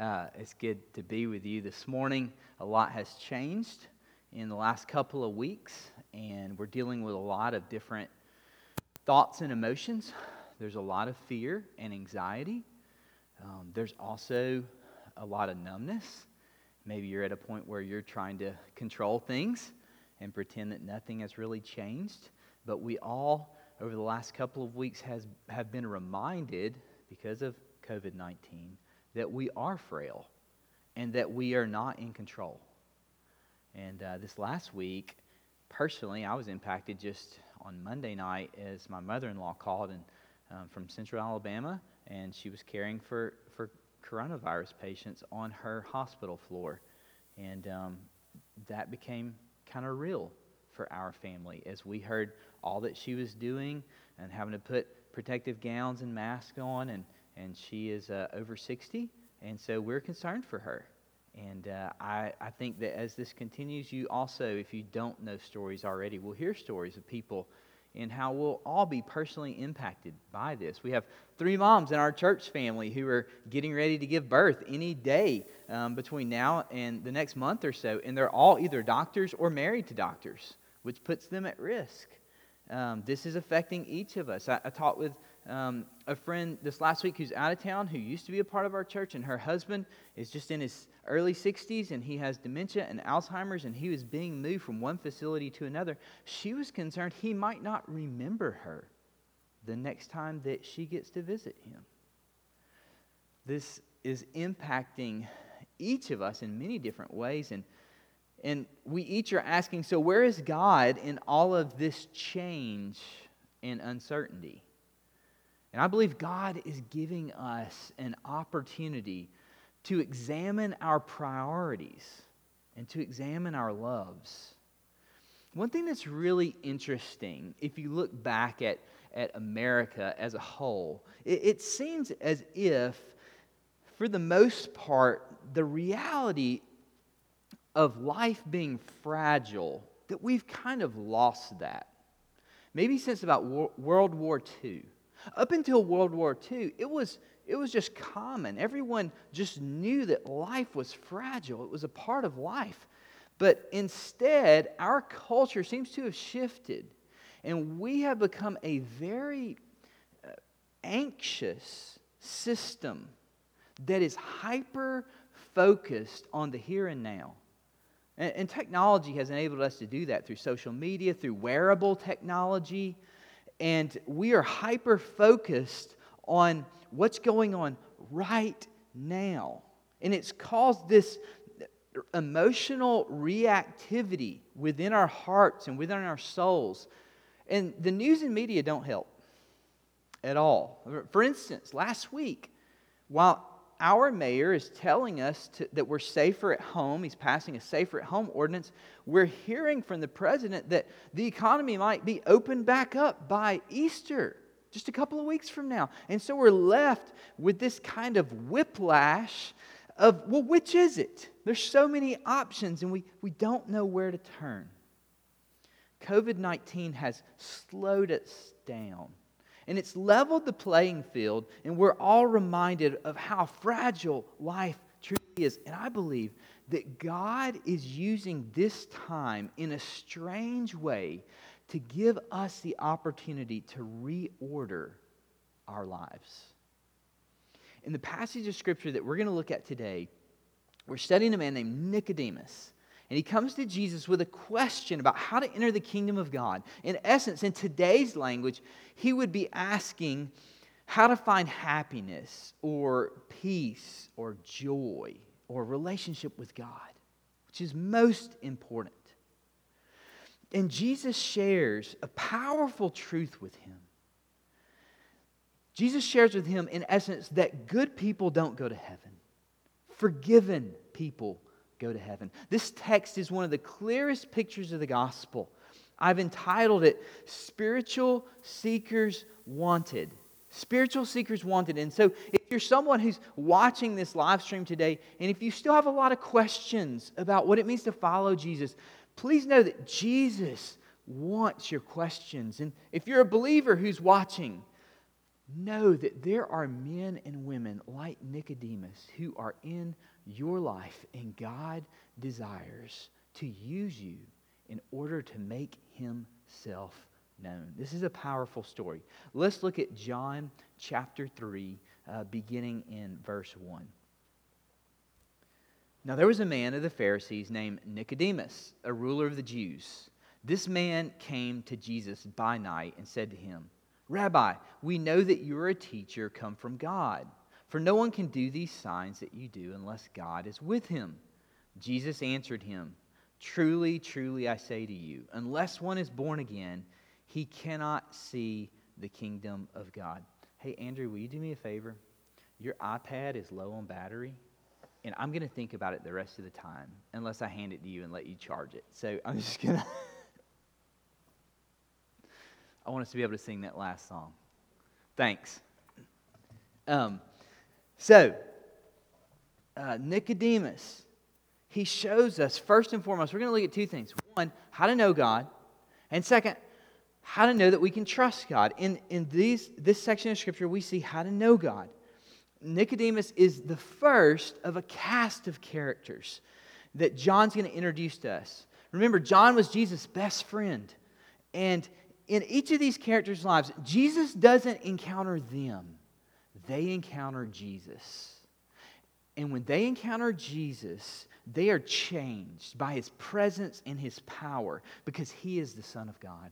Uh, it's good to be with you this morning. A lot has changed in the last couple of weeks, and we're dealing with a lot of different thoughts and emotions. There's a lot of fear and anxiety. Um, there's also a lot of numbness. Maybe you're at a point where you're trying to control things and pretend that nothing has really changed. But we all, over the last couple of weeks, has, have been reminded, because of COVID 19, that we are frail and that we are not in control. And uh, this last week, personally, I was impacted just on Monday night as my mother in law called and, um, from Central Alabama, and she was caring for, for coronavirus patients on her hospital floor. And um, that became kind of real for our family as we heard all that she was doing and having to put protective gowns and masks on and and she is uh, over 60, and so we're concerned for her. And uh, I, I think that as this continues, you also, if you don't know stories already, will hear stories of people and how we'll all be personally impacted by this. We have three moms in our church family who are getting ready to give birth any day um, between now and the next month or so, and they're all either doctors or married to doctors, which puts them at risk. Um, this is affecting each of us. I, I talked with um, a friend this last week who's out of town who used to be a part of our church, and her husband is just in his early 60s and he has dementia and Alzheimer's, and he was being moved from one facility to another. She was concerned he might not remember her the next time that she gets to visit him. This is impacting each of us in many different ways, and and we each are asking, so where is God in all of this change and uncertainty? And I believe God is giving us an opportunity to examine our priorities and to examine our loves. One thing that's really interesting, if you look back at, at America as a whole, it, it seems as if, for the most part, the reality of life being fragile, that we've kind of lost that. Maybe since about World War II. Up until World War II, it was, it was just common. Everyone just knew that life was fragile, it was a part of life. But instead, our culture seems to have shifted, and we have become a very uh, anxious system that is hyper focused on the here and now. And, and, technology has enabled us to do that through social media, through wearable technology, and we are hyper focused on what's going on right now. And it's caused this emotional reactivity within our hearts and within our souls. And the news and media don't help at all. For instance, last week, while our mayor is telling us to, that we're safer at home. He's passing a safer at home ordinance. We're hearing from the president that the economy might be opened back up by Easter, just a couple of weeks from now. And so we're left with this kind of whiplash of, well, which is it? There's so many options, and we, we don't know where to turn. COVID 19 has slowed us down and it's leveled the playing field, and we're all reminded of how fragile life truly is. And I believe that God is using this time in a strange way to give us the opportunity to reorder our lives. In the passage of Scripture that we're going to look at today, we're studying a man named Nicodemus. And he comes to Jesus with a question about how to enter the kingdom of God. In essence, in today's language, he would be asking how to find happiness or peace or joy or relationship with God, which is most important. And Jesus shares a powerful truth with him. Jesus shares with him, in essence, that good people don't go to heaven, forgiven people go to heaven. This text is one of the clearest pictures of the gospel. I've entitled it Spiritual Seekers Wanted. Spiritual Seekers Wanted. And so, if you're someone who's watching this live stream today, and if you still have a lot of questions about what it means to follow Jesus, please know that Jesus wants your questions. And if you're a believer who's watching, know that there are men and women like Nicodemus who are in your life, and God desires to use you in order to make himself known. This is a powerful story. Let's look at John chapter 3, uh, beginning in verse 1. Now, there was a man of the Pharisees named Nicodemus, a ruler of the Jews. This man came to Jesus by night and said to him, Rabbi, we know that you are a teacher come from God, for no one can do these signs that you do unless God is with him. Jesus answered him, Truly, truly, I say to you, unless one is born again, he cannot see the kingdom of God. Hey, Andrew, will you do me a favor? Your iPad is low on battery, and I'm going to think about it the rest of the time, unless I hand it to you and let you charge it. So I'm just going to. I want us to be able to sing that last song. Thanks. Um, so, uh, Nicodemus, he shows us, first and foremost, we're going to look at two things. One, how to know God. And second, how to know that we can trust God. In, in these, this section of Scripture, we see how to know God. Nicodemus is the first of a cast of characters that John's going to introduce to us. Remember, John was Jesus' best friend. And in each of these characters' lives, Jesus doesn't encounter them, they encounter Jesus. And when they encounter Jesus, they are changed by his presence and his power because he is the Son of God.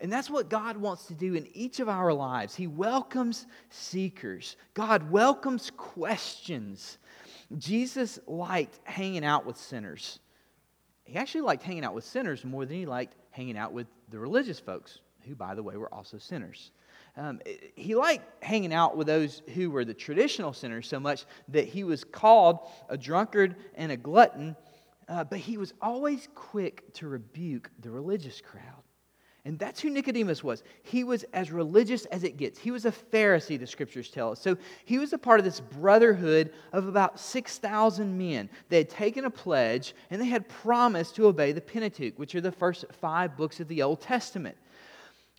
And that's what God wants to do in each of our lives. He welcomes seekers, God welcomes questions. Jesus liked hanging out with sinners. He actually liked hanging out with sinners more than he liked hanging out with the religious folks who, by the way, were also sinners. Um, he liked hanging out with those who were the traditional sinners so much that he was called a drunkard and a glutton, uh, but he was always quick to rebuke the religious crowd. And that's who Nicodemus was. He was as religious as it gets. He was a Pharisee, the scriptures tell us. So he was a part of this brotherhood of about 6,000 men. They had taken a pledge and they had promised to obey the Pentateuch, which are the first five books of the Old Testament.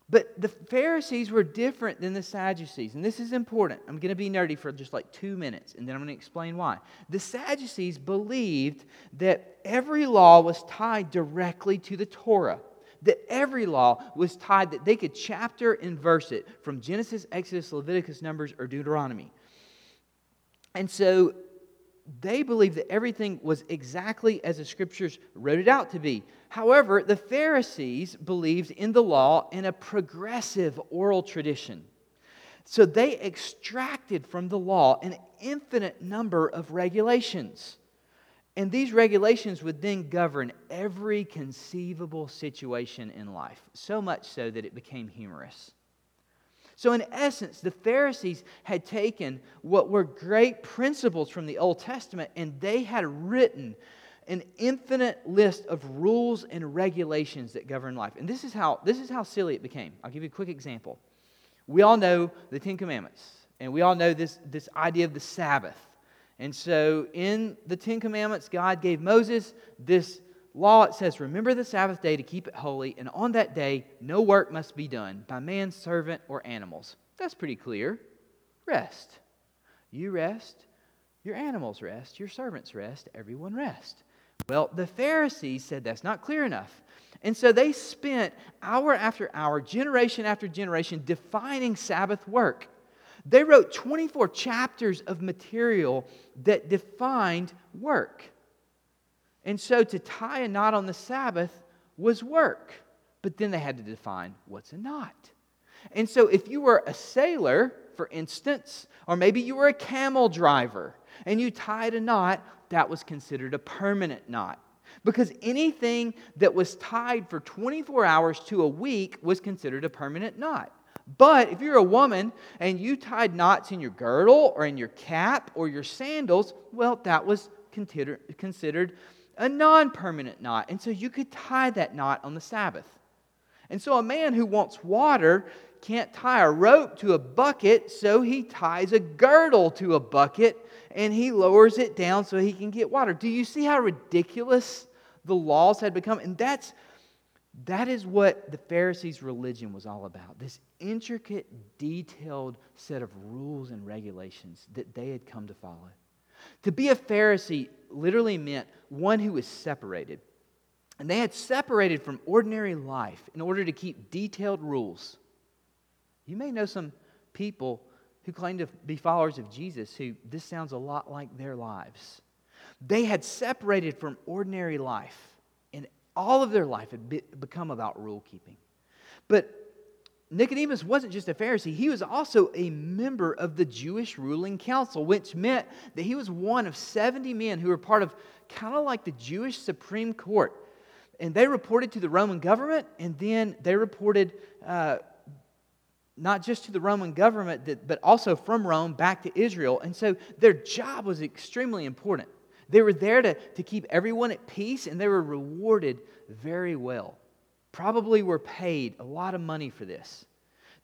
But the Pharisees were different than the Sadducees. And this is important. I'm going to be nerdy for just like two minutes, and then I'm going to explain why. The Sadducees believed that every law was tied directly to the Torah, that every law was tied, that they could chapter and verse it from Genesis, Exodus, Leviticus, Numbers, or Deuteronomy. And so they believed that everything was exactly as the scriptures wrote it out to be. However, the Pharisees believed in the law in a progressive oral tradition. So they extracted from the law an infinite number of regulations. And these regulations would then govern every conceivable situation in life, so much so that it became humorous. So, in essence, the Pharisees had taken what were great principles from the Old Testament and they had written an infinite list of rules and regulations that govern life. And this is how, this is how silly it became. I'll give you a quick example. We all know the Ten Commandments, and we all know this, this idea of the Sabbath. And so, in the Ten Commandments, God gave Moses this law, it says, Remember the Sabbath day to keep it holy, and on that day no work must be done by man, servant, or animals. That's pretty clear. Rest. You rest, your animals rest, your servants rest, everyone rest. Well, the Pharisees said that's not clear enough. And so they spent hour after hour, generation after generation, defining Sabbath work. They wrote 24 chapters of material that defined work. And so to tie a knot on the Sabbath was work. But then they had to define what's a knot. And so if you were a sailor, for instance, or maybe you were a camel driver and you tied a knot, that was considered a permanent knot. Because anything that was tied for 24 hours to a week was considered a permanent knot. But if you're a woman and you tied knots in your girdle or in your cap or your sandals, well, that was considered, considered a non permanent knot. And so you could tie that knot on the Sabbath. And so a man who wants water can't tie a rope to a bucket, so he ties a girdle to a bucket and he lowers it down so he can get water. Do you see how ridiculous the laws had become? And that's That is what the Pharisees' religion was all about this intricate, detailed set of rules and regulations that they had come to follow. To be a Pharisee literally meant one who was separated. And they had separated from ordinary life in order to keep detailed rules. You may know some people who claim to be followers of Jesus who this sounds a lot like their lives. They had separated from ordinary life, and all of their life had be- become about rule keeping. But Nicodemus wasn't just a Pharisee, he was also a member of the Jewish ruling council, which meant that he was one of 70 men who were part of kind of like the Jewish Supreme Court. And they reported to the Roman government, and then they reported uh, not just to the Roman government, but also from Rome back to Israel. And so their job was extremely important. They were there to, to keep everyone at peace, and they were rewarded very well. Probably were paid a lot of money for this.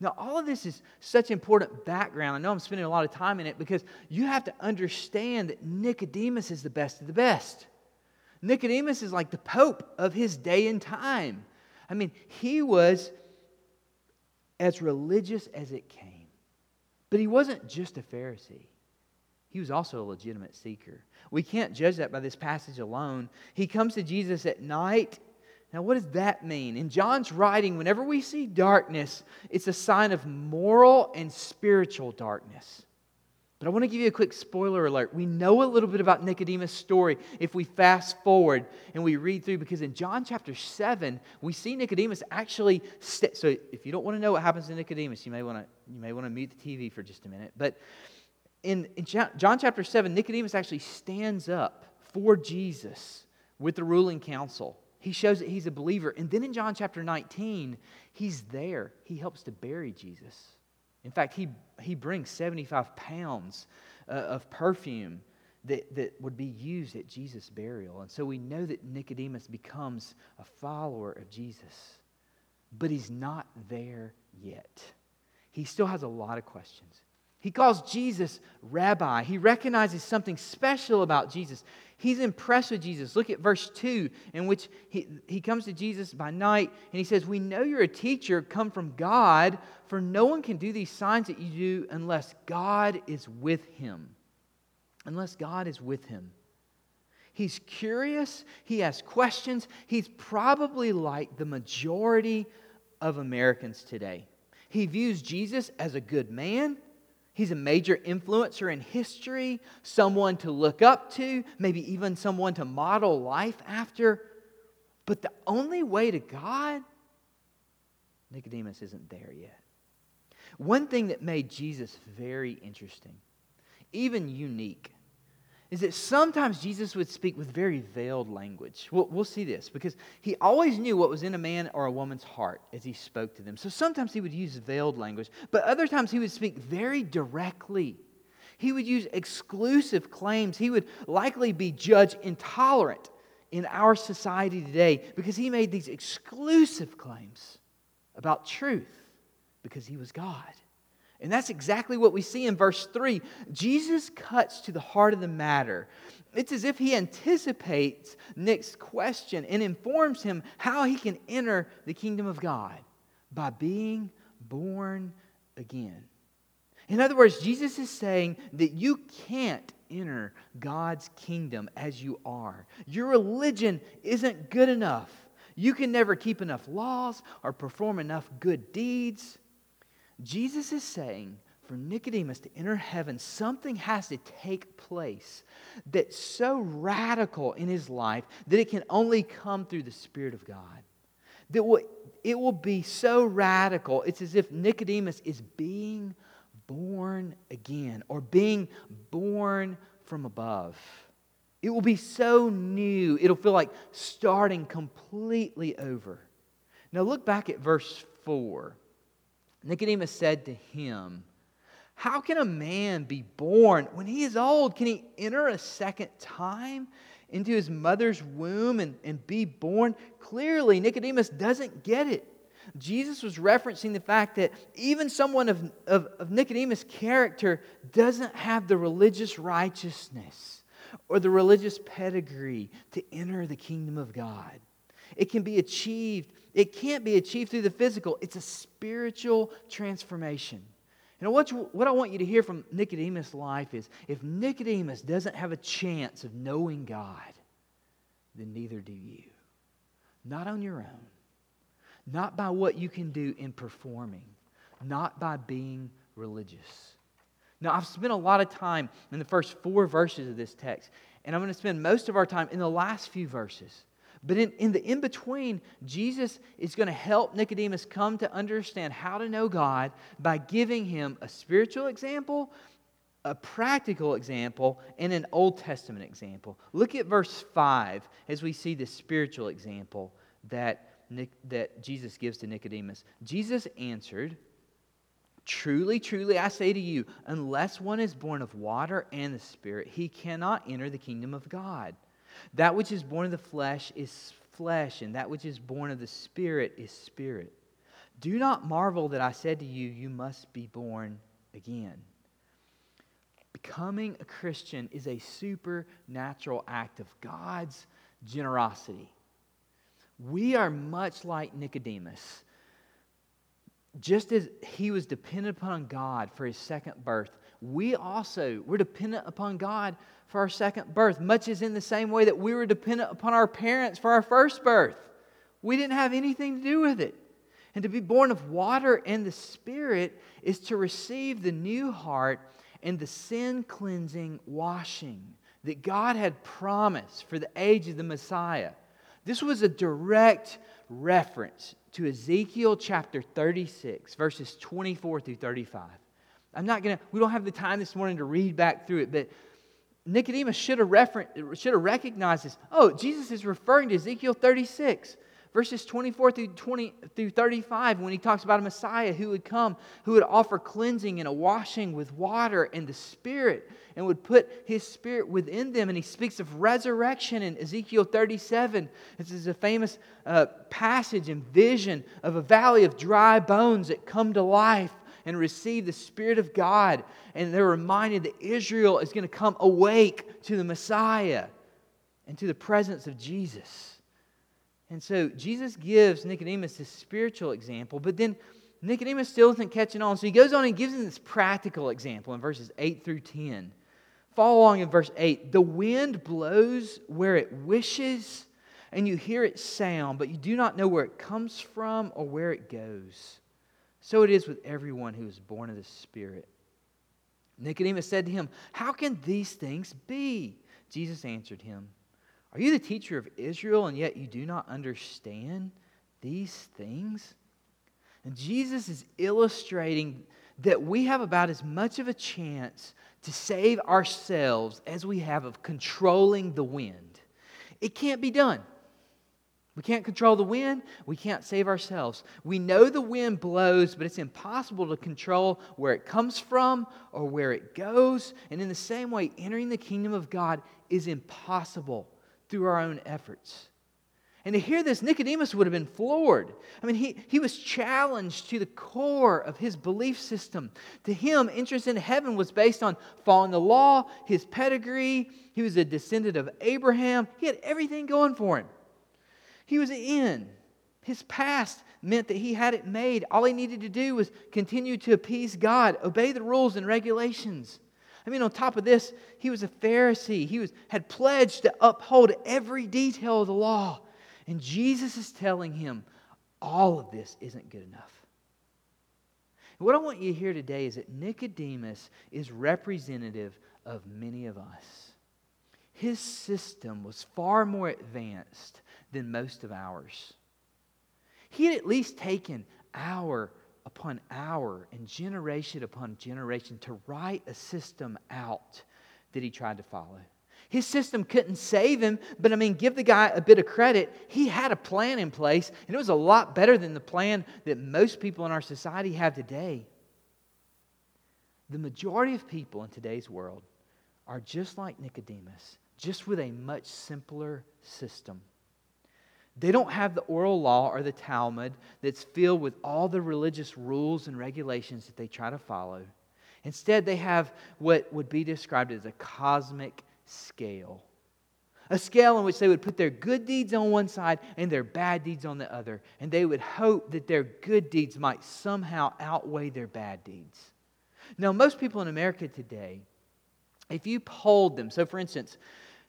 Now, all of this is such important background. I know I'm spending a lot of time in it because you have to understand that Nicodemus is the best of the best. Nicodemus is like the Pope of his day and time. I mean, he was as religious as it came. But he wasn't just a Pharisee, he was also a legitimate seeker. We can't judge that by this passage alone. He comes to Jesus at night. Now, what does that mean? In John's writing, whenever we see darkness, it's a sign of moral and spiritual darkness. But I want to give you a quick spoiler alert. We know a little bit about Nicodemus' story if we fast forward and we read through, because in John chapter 7, we see Nicodemus actually. St- so if you don't want to know what happens to Nicodemus, you may want to, you may want to mute the TV for just a minute. But in, in John chapter 7, Nicodemus actually stands up for Jesus with the ruling council. He shows that he's a believer. And then in John chapter 19, he's there. He helps to bury Jesus. In fact, he, he brings 75 pounds uh, of perfume that, that would be used at Jesus' burial. And so we know that Nicodemus becomes a follower of Jesus. But he's not there yet. He still has a lot of questions. He calls Jesus rabbi. He recognizes something special about Jesus. He's impressed with Jesus. Look at verse 2, in which he, he comes to Jesus by night and he says, We know you're a teacher come from God, for no one can do these signs that you do unless God is with him. Unless God is with him. He's curious, he has questions. He's probably like the majority of Americans today. He views Jesus as a good man He's a major influencer in history, someone to look up to, maybe even someone to model life after. But the only way to God, Nicodemus isn't there yet. One thing that made Jesus very interesting, even unique, is that sometimes Jesus would speak with very veiled language. We'll, we'll, see this because he always knew what was in a man or a woman's heart as he spoke to them. So sometimes he would use veiled language, but other times he would speak very directly. He would use exclusive claims. He would likely be judged intolerant in our society today because he made these exclusive claims about truth because he was God. And that's exactly what we see in verse 3. Jesus cuts to the heart of the matter. It's as if he anticipates Nick's question and informs him how he can enter the kingdom of God by being born again. In other words, Jesus is saying that you can't enter God's kingdom as you are. Your religion isn't good enough. You can never keep enough laws or perform enough good deeds. Jesus is saying for Nicodemus to enter heaven, something has to take place that's so radical in his life that it can only come through the Spirit of God. That will, it will be so radical, it's as if Nicodemus is being born again or being born from above. It will be so new, it'll feel like starting completely over. Now, look back at verse 4. Nicodemus said to him, How can a man be born when he is old? Can he enter a second time into his mother's womb and, and be born? Clearly, Nicodemus doesn't get it. Jesus was referencing the fact that even someone of, of, of Nicodemus' character doesn't have the religious righteousness or the religious pedigree to enter the kingdom of God. It can be achieved. It can't be achieved through the physical. It's a spiritual transformation. And what, you, what I want you to hear from Nicodemus' life is if Nicodemus doesn't have a chance of knowing God, then neither do you. Not on your own, not by what you can do in performing, not by being religious. Now, I've spent a lot of time in the first four verses of this text, and I'm going to spend most of our time in the last few verses. But in, in the in between, Jesus is going to help Nicodemus come to understand how to know God by giving him a spiritual example, a practical example, and an Old Testament example. Look at verse 5 as we see the spiritual example that, that Jesus gives to Nicodemus. Jesus answered, Truly, truly, I say to you, unless one is born of water and the Spirit, he cannot enter the kingdom of God. That which is born of the flesh is flesh, and that which is born of the Spirit is spirit. Do not marvel that I said to you, You must be born again. Becoming a Christian is a supernatural act of God's generosity. We are much like Nicodemus just as he was dependent upon God for his second birth, we also we're dependent upon God for our second birth, much as in the same way that we were dependent upon our parents for our first birth. We didn't have anything to do with it. And to be born of water and the Spirit is to receive the new heart and the sin cleansing washing that God had promised for the age of the Messiah. This was a direct reference to Ezekiel chapter 36, verses 24 through 35. I'm not going to, we don't have the time this morning to read back through it, but Nicodemus should have, refer- should have recognized this. Oh, Jesus is referring to Ezekiel 36 verses 24 through 20 through 35 when he talks about a messiah who would come who would offer cleansing and a washing with water and the spirit and would put his spirit within them and he speaks of resurrection in ezekiel 37 this is a famous uh, passage and vision of a valley of dry bones that come to life and receive the Spirit of God. And they're reminded that Israel is going to come awake to the Messiah and to the presence of Jesus. And so Jesus gives Nicodemus this spiritual example, but then Nicodemus still isn't catching on. So he goes on and gives him this practical example in verses 8 through 10. Follow along in verse 8. The wind blows where it wishes, and you hear its sound, but you do not know where it comes from or where it goes. So it is with everyone who is born of the Spirit. Nicodemus said to him, How can these things be? Jesus answered him, are you the teacher of Israel and yet you do not understand these things? And Jesus is illustrating that we have about as much of a chance to save ourselves as we have of controlling the wind. It can't be done. We can't control the wind. We can't save ourselves. We know the wind blows, but it's impossible to control where it comes from or where it goes. And in the same way, entering the kingdom of God is impossible through our own efforts. And to hear this, Nicodemus would have been floored. I mean, he, he was challenged to the core of his belief system. To him, interest in heaven was based on following the law, his pedigree. He was a descendant of Abraham. He had everything going for him. He was in. His past meant that he had it made. All he needed to do was continue to appease God, obey the rules and regulations. I mean, on top of this, he was a Pharisee. He was, had pledged to uphold every detail of the law. And Jesus is telling him, all of this isn't good enough. what I want you to hear today is that Nicodemus is representative of many of us. His system was far more advanced than most of ours. He had at least taken hour upon hour and generation upon generation to write a system out that he tried to follow. His system couldn't save him, but I mean, give the guy a bit of credit. He had a plan in place, and it was a lot better than the plan that most people in our society have today. The majority of people in today's world are just like Nicodemus, just with a much simpler system. They don't have the oral law or the Talmud that's filled with all the religious rules and regulations that they try to follow. Instead, they have what would be described as a cosmic scale. a scale in which they would put their good deeds on one side and their bad deeds on the other. And they would hope that their good deeds might somehow outweigh their bad deeds. Now, most people in America today, if you polled them, so for instance,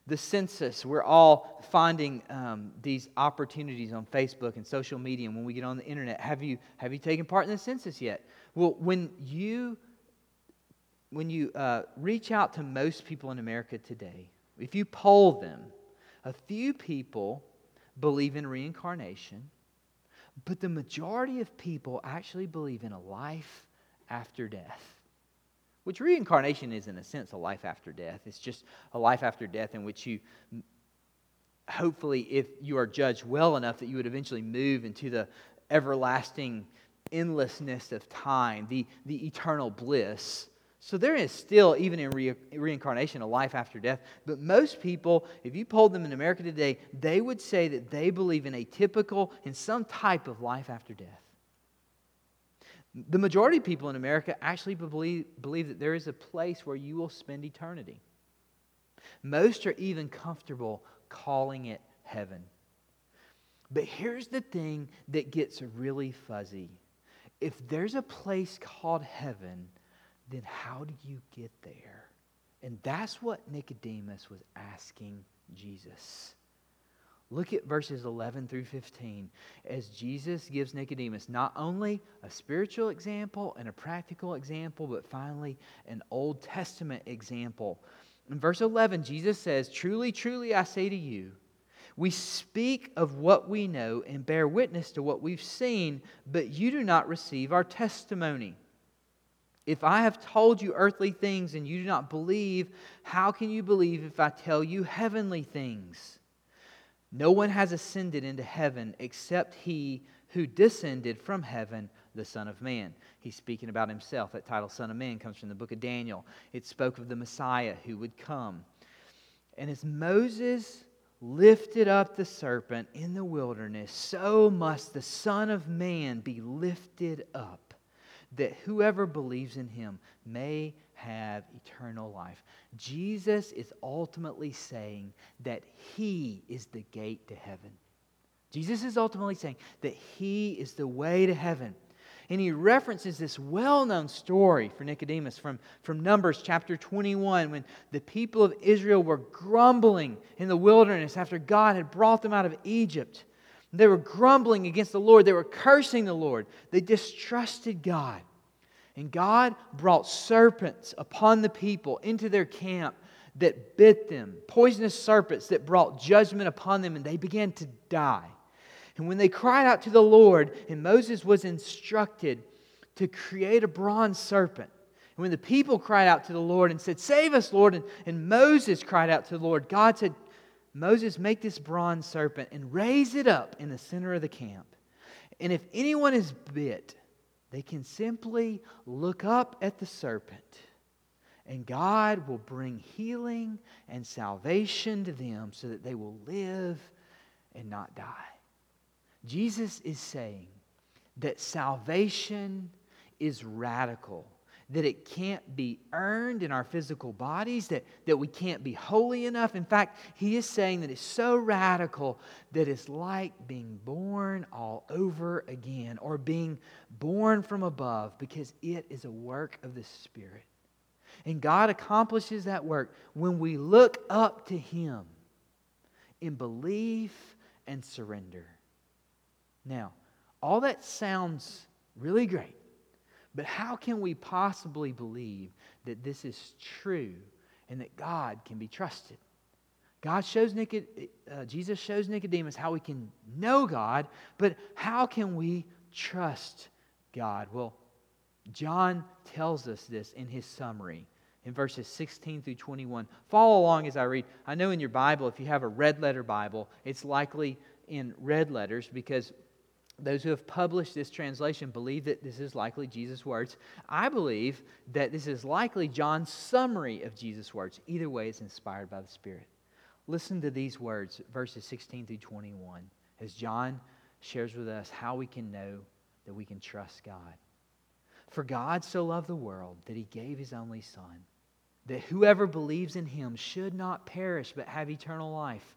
the census, we're all finding um, these opportunities on Facebook and social media and when we get on the internet. Have you, have you taken part in the census yet? Well, when you, when you uh, reach out to most people in America today, if you poll them, a few people believe in reincarnation, but the majority of people actually believe in a life after death. Which reincarnation is, in a sense, a life after death. It's just a life after death in which you, hopefully, if you are judged well enough, that you would eventually move into the everlasting endlessness of time, the, the eternal bliss. So there is still, even in re- reincarnation, a life after death. But most people, if you polled them in America today, they would say that they believe in a typical, in some type of life after death. The majority of people in America actually believe, believe that there is a place where you will spend eternity. Most are even comfortable calling it heaven. But here's the thing that gets really fuzzy. If there's a place called heaven, then how do you get there? And that's what Nicodemus was asking Jesus. Look at verses 11 through 15 as Jesus gives Nicodemus not only a spiritual example and a practical example, but finally an Old Testament example. In verse 11, Jesus says, Truly, truly, I say to you, we speak of what we know and bear witness to what we've seen, but you do not receive our testimony. If I have told you earthly things and you do not believe, how can you believe if I tell you heavenly things? No one has ascended into heaven except he who descended from heaven, the Son of Man. He's speaking about himself. That title, Son of Man, comes from the book of Daniel. It spoke of the Messiah who would come. And as Moses lifted up the serpent in the wilderness, so must the Son of Man be lifted up, that whoever believes in him may have eternal life. Jesus is ultimately saying that He is the gate to heaven. Jesus is ultimately saying that He is the way to heaven. And he references this well known story for Nicodemus from, from Numbers chapter 21 when the people of Israel were grumbling in the wilderness after God had brought them out of Egypt. They were grumbling against the Lord, they were cursing the Lord, they distrusted God. And God brought serpents upon the people into their camp that bit them, poisonous serpents that brought judgment upon them, and they began to die. And when they cried out to the Lord, and Moses was instructed to create a bronze serpent, and when the people cried out to the Lord and said, Save us, Lord, and, and Moses cried out to the Lord, God said, Moses, make this bronze serpent and raise it up in the center of the camp. And if anyone is bit, they can simply look up at the serpent, and God will bring healing and salvation to them so that they will live and not die. Jesus is saying that salvation is radical that it can't be earned in our physical bodies, that, that we can't be holy enough. In fact, he is saying that it's so radical that it's like being born all over again or being born from above because it is a work of the Spirit. And God accomplishes that work when we look up to Him in belief and surrender. Now, all that sounds really great. But how can we possibly believe that this is true and that God can be trusted? God shows Nicod- uh, Jesus shows Nicodemus how we can know God, but how can we trust God? Well, John tells us this in his summary in verses 16 through 21. Follow along as I read. I know in your Bible, if you have a red letter Bible, it's likely in red letters because those who have published this translation believe that this is likely Jesus' words. I believe that this is likely John's summary of Jesus' words. Either way, it's inspired by the Spirit. Listen to these words, verses 16 through 21, as John shares with us how we can know that we can trust God. For God so loved the world that he gave his only Son, that whoever believes in him should not perish but have eternal life.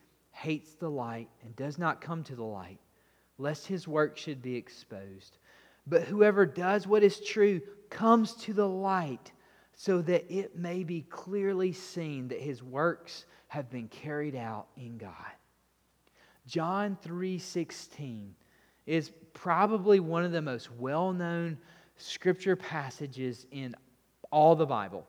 hates the light and does not come to the light, lest his work should be exposed. But whoever does what is true comes to the light, so that it may be clearly seen that his works have been carried out in God. John 3:16 is probably one of the most well known scripture passages in all the Bible.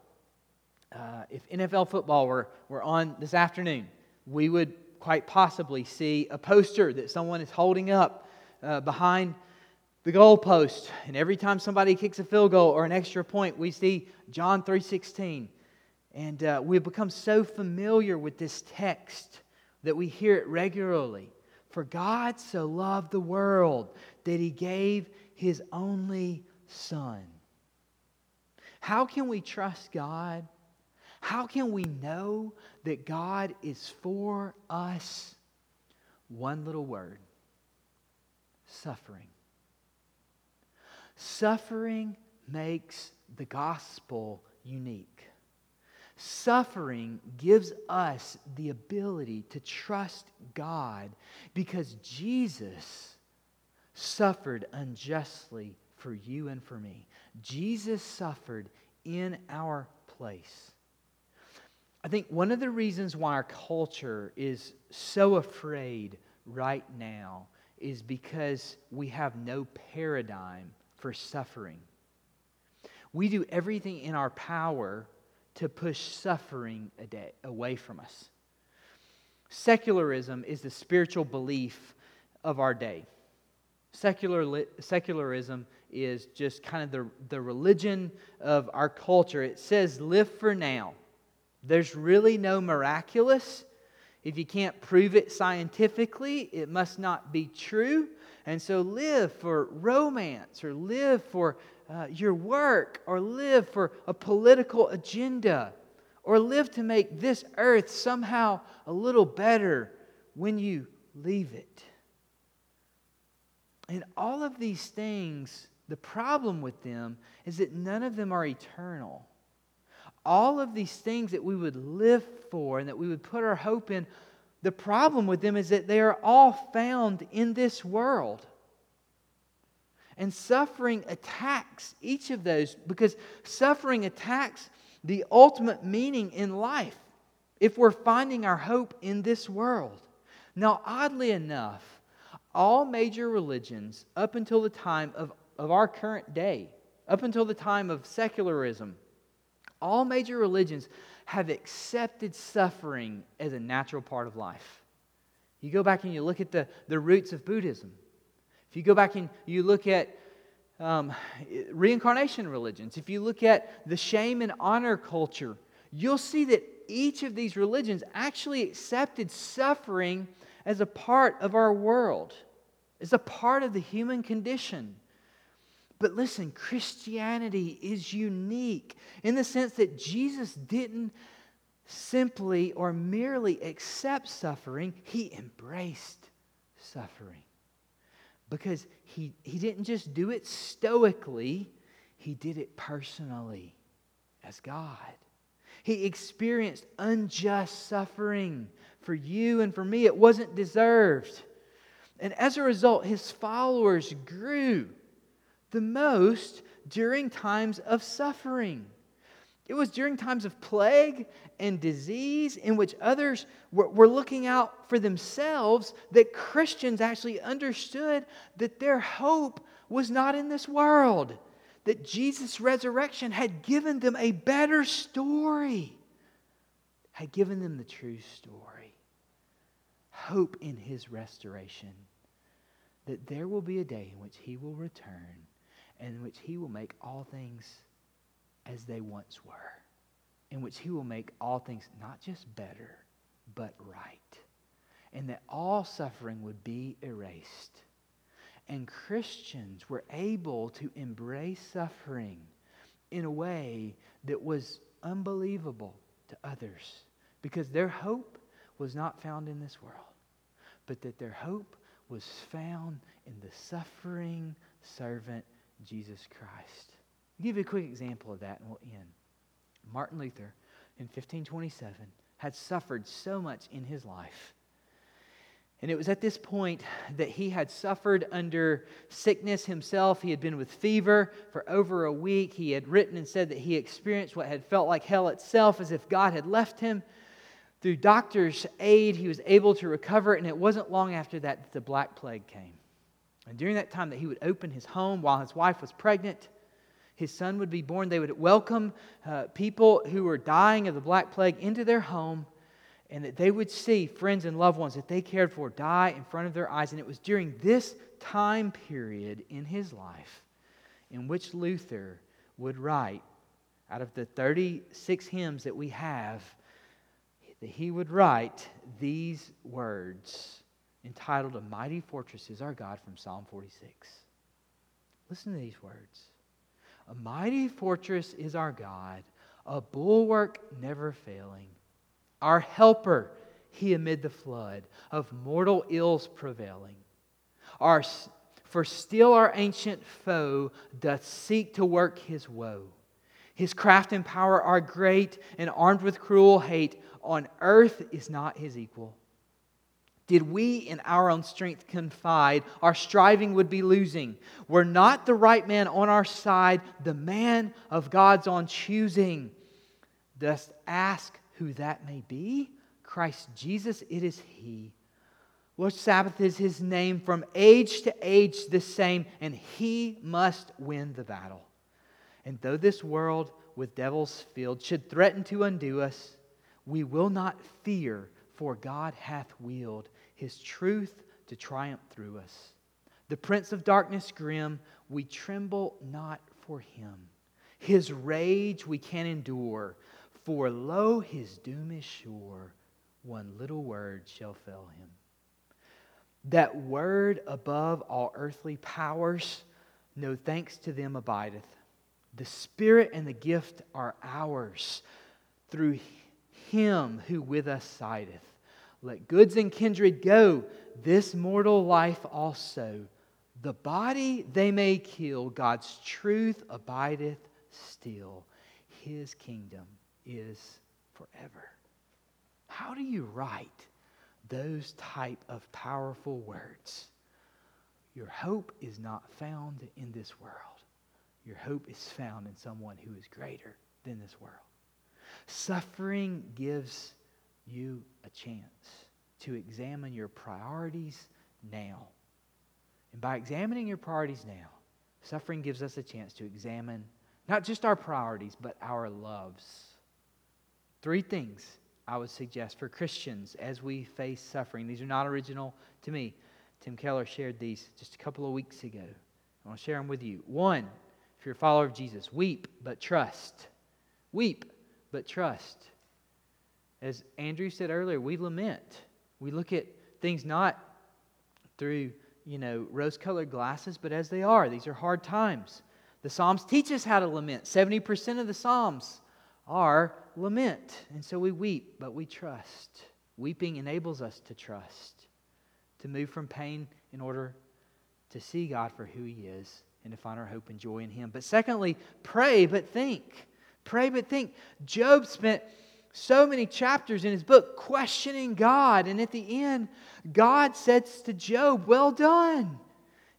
Uh, if NFL football were, were on this afternoon, we would quite possibly see a poster that someone is holding up uh, behind the goalpost. And every time somebody kicks a field goal or an extra point, we see John 3.16. And uh, we've become so familiar with this text that we hear it regularly. For God so loved the world that he gave his only Son. How can we trust God? How can we know that God is for us? One little word suffering. Suffering makes the gospel unique. Suffering gives us the ability to trust God because Jesus suffered unjustly for you and for me. Jesus suffered in our place. I think one of the reasons why our culture is so afraid right now is because we have no paradigm for suffering. We do everything in our power to push suffering away from us. Secularism is the spiritual belief of our day. Secular, secularism is just kind of the, the religion of our culture. It says, live for now. There's really no miraculous. If you can't prove it scientifically, it must not be true. And so live for romance or live for uh, your work or live for a political agenda or live to make this earth somehow a little better when you leave it. And all of these things, the problem with them is that none of them are eternal. All of these things that we would live for and that we would put our hope in, the problem with them is that they are all found in this world. And suffering attacks each of those because suffering attacks the ultimate meaning in life if we're finding our hope in this world. Now, oddly enough, all major religions up until the time of, of our current day, up until the time of secularism, all major religions have accepted suffering as a natural part of life. You go back and you look at the, the roots of Buddhism. If you go back and you look at um, reincarnation religions, if you look at the shame and honor culture, you'll see that each of these religions actually accepted suffering as a part of our world, as a part of the human condition. But listen, Christianity is unique in the sense that Jesus didn't simply or merely accept suffering, he embraced suffering because he, he didn't just do it stoically, he did it personally as God. He experienced unjust suffering for you and for me. It wasn't deserved. And as a result, his followers grew the most during times of suffering. It was during times of plague and disease in which others were, were, looking out for themselves that Christians actually understood that their hope was not in this world, that Jesus' resurrection had given them a better story, had given them the true story. Hope in his restoration, that there will be a day in which he will return in which he will make all things as they once were. in which he will make all things not just better, but right. And that all suffering would be erased. And Christians were able to embrace suffering in a way that was unbelievable to others because their hope was not found in this world, but that their hope was found in the suffering servant Jesus Christ. I'll give you a quick example of that and we'll end. Martin Luther in 1527 had suffered so much in his life. And it was at this point that he had suffered under sickness himself. He had been with fever for over a week. He had written and said that he experienced what had felt like hell itself, as if God had left him. Through doctor's aid, he was able to recover, and it wasn't long after that that the Black Plague came. And during that time that he would open his home while his wife was pregnant, his son would be born. They would welcome uh, people who were dying of the Black Plague into their home, and that they would see friends and loved ones that they cared for die in front of their eyes. And it was during this time period in his life in which Luther would write, out of the 36 hymns that we have, that he would write these words entitled A Mighty Fortress is Our God from Psalm 46. Listen to these words. A mighty fortress is our God, a bulwark never failing. Our helper, he amid the flood of mortal ills prevailing. Our, for still our ancient foe doth seek to work his woe. His craft and power are great, and armed with cruel hate, on earth is not his equal. Did we in our own strength confide, our striving would be losing. Were not the right man on our side, the man of God's on choosing. Dost ask who that may be? Christ Jesus, it is He. Lord Sabaoth is His name, from age to age the same, and He must win the battle. And though this world with devils filled should threaten to undo us, we will not fear for God hath willed his truth to triumph through us. The prince of darkness grim, we tremble not for him. His rage we can endure, for lo, his doom is sure. One little word shall fell him. That word above all earthly powers, no thanks to them abideth. The Spirit and the gift are ours through him who with us sideth. Let goods and kindred go, this mortal life also. The body they may kill, God's truth abideth still. His kingdom is forever. How do you write those type of powerful words? Your hope is not found in this world. Your hope is found in someone who is greater than this world. Suffering gives you a chance to examine your priorities now. And by examining your priorities now, suffering gives us a chance to examine not just our priorities, but our loves. Three things I would suggest for Christians as we face suffering. These are not original to me. Tim Keller shared these just a couple of weeks ago. I want to share them with you. One, if you're a follower of Jesus, weep but trust. Weep but trust. As Andrew said earlier, we lament. We look at things not through, you know, rose colored glasses, but as they are. These are hard times. The Psalms teach us how to lament. 70% of the Psalms are lament. And so we weep, but we trust. Weeping enables us to trust, to move from pain in order to see God for who He is and to find our hope and joy in Him. But secondly, pray but think. Pray but think. Job spent so many chapters in his book questioning God. And at the end, God says to Job, Well done.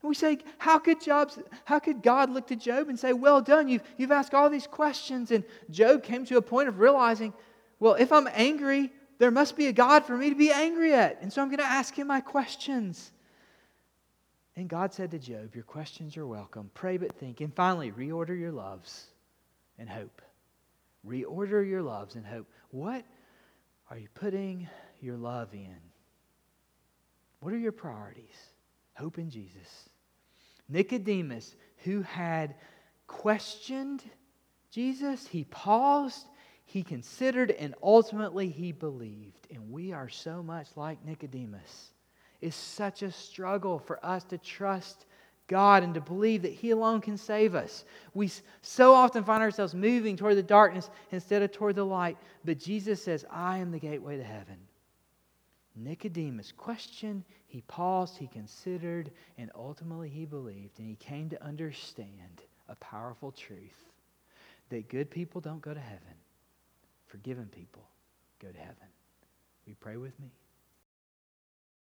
And we say, how could, Job, how could God look to Job and say, Well done? You've, you've asked all these questions. And Job came to a point of realizing, Well, if I'm angry, there must be a God for me to be angry at. And so I'm going to ask him my questions. And God said to Job, Your questions are welcome. Pray but think. And finally, reorder your loves and hope. Reorder your loves and hope. What are you putting your love in? What are your priorities? Hope in Jesus. Nicodemus, who had questioned Jesus, he paused, he considered, and ultimately he believed. And we are so much like Nicodemus. It's such a struggle for us to trust God and to believe that He alone can save us. We so often find ourselves moving toward the darkness instead of toward the light. But Jesus says, I am the gateway to heaven. Nicodemus questioned, he paused, he considered, and ultimately he believed. And he came to understand a powerful truth that good people don't go to heaven, forgiven people go to heaven. We pray with me?